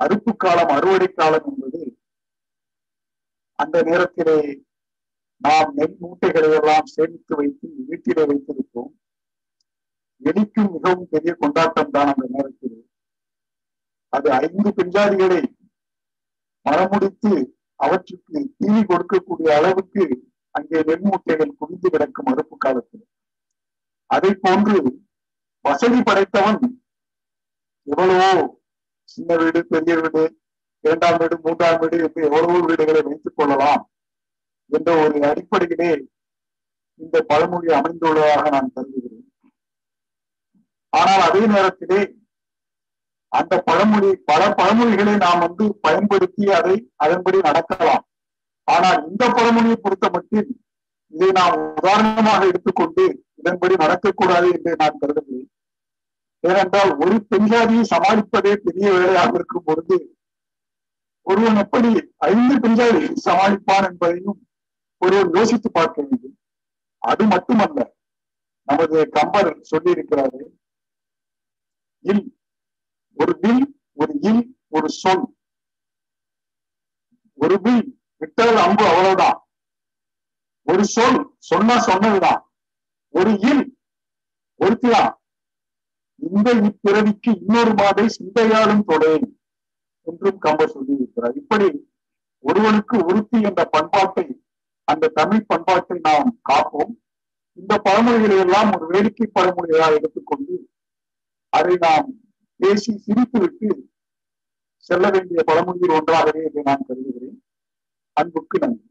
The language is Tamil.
அறுப்பு காலம் அறுவடை காலம் என்பது அந்த நேரத்திலே நாம் நெல் மூட்டைகளை எல்லாம் சேமித்து வைத்து வீட்டிலே வைத்திருப்போம். எலிக்கும் மிகவும் பெரிய கொண்டாட்டம் தான் அந்த நேரத்தில். அது ஐந்து பெஞ்சாதிகளை மரமுடித்து அவற்றுக்கு தீனி கொடுக்கக்கூடிய அளவுக்கு அங்கே நெல் மூட்டைகள் குவிந்து கிடக்கும் அறுப்பு காலத்தில். அதை போன்று வசதி படைத்தவன் எவ்வளவோ சின்ன வீடு பெரிய வீடு இரண்டாம் வீடு மூன்றாம் வீடு என்று எவ்வளவோ வீடுகளை வைத்துக் கொள்ளலாம் என்ற ஒரு அடிப்படையிலே இந்த பழமொழி அமைந்துள்ளதாக நான் கருதுகிறேன். ஆனால் அதே நேரத்திலே அந்த பழமொழி பல பழமொழிகளை நாம் வந்து பயன்படுத்தி அதை அதன்படி நடக்கலாம். ஆனால் இந்த பழமொழியை பொறுத்த மட்டும் இதை நாம் உதாரணமாக எடுத்துக்கொண்டு இதன்படி நடக்கக்கூடாது என்று நான் கருதுகிறேன். ஏனென்றால் ஒரு பெண்ஜாதியை சமாளிப்பதே பெரிய வேலையாக இருக்கும் பொழுது ஒருவன் எப்படி ஐந்து பெண்ஜாதியை சமாளிப்பான் என்பதையும் ஒருவன் யோசித்து பார்க்க வேண்டும். அது மட்டுமல்ல நமது கம்பர் சொல்லி இருக்கிறாரு இல் ஒரு வில் ஒரு இல் ஒரு சொல். ஒரு வில் விட்டது அம்பு அவ்வளவுதான். ஒரு சொல் சொன்னா சொன்னதுதான். ஒரு இல் ஒருத்திதான். இந்த இப்பிறவிக்கு இன்னொரு மாதை சிந்தையாலும் தொடேன் என்றும் கம்பர் சொல்லியிருக்கிறார். இப்படி ஒருவனுக்கு உறுத்தி என்ற பண்பாட்டை அந்த தமிழ் பண்பாட்டை நாம் காப்போம். இந்த பழமொழிகளை எல்லாம் ஒரு வேடிக்கை பழமொழிகளாக எடுத்துக்கொண்டு அதை நாம் பேசி சிரித்துவிட்டு செல்ல வேண்டிய பழமொழியில் ஒன்றாகவே இதை நான் கருதுகிறேன். அன்புக்கு நன்றி.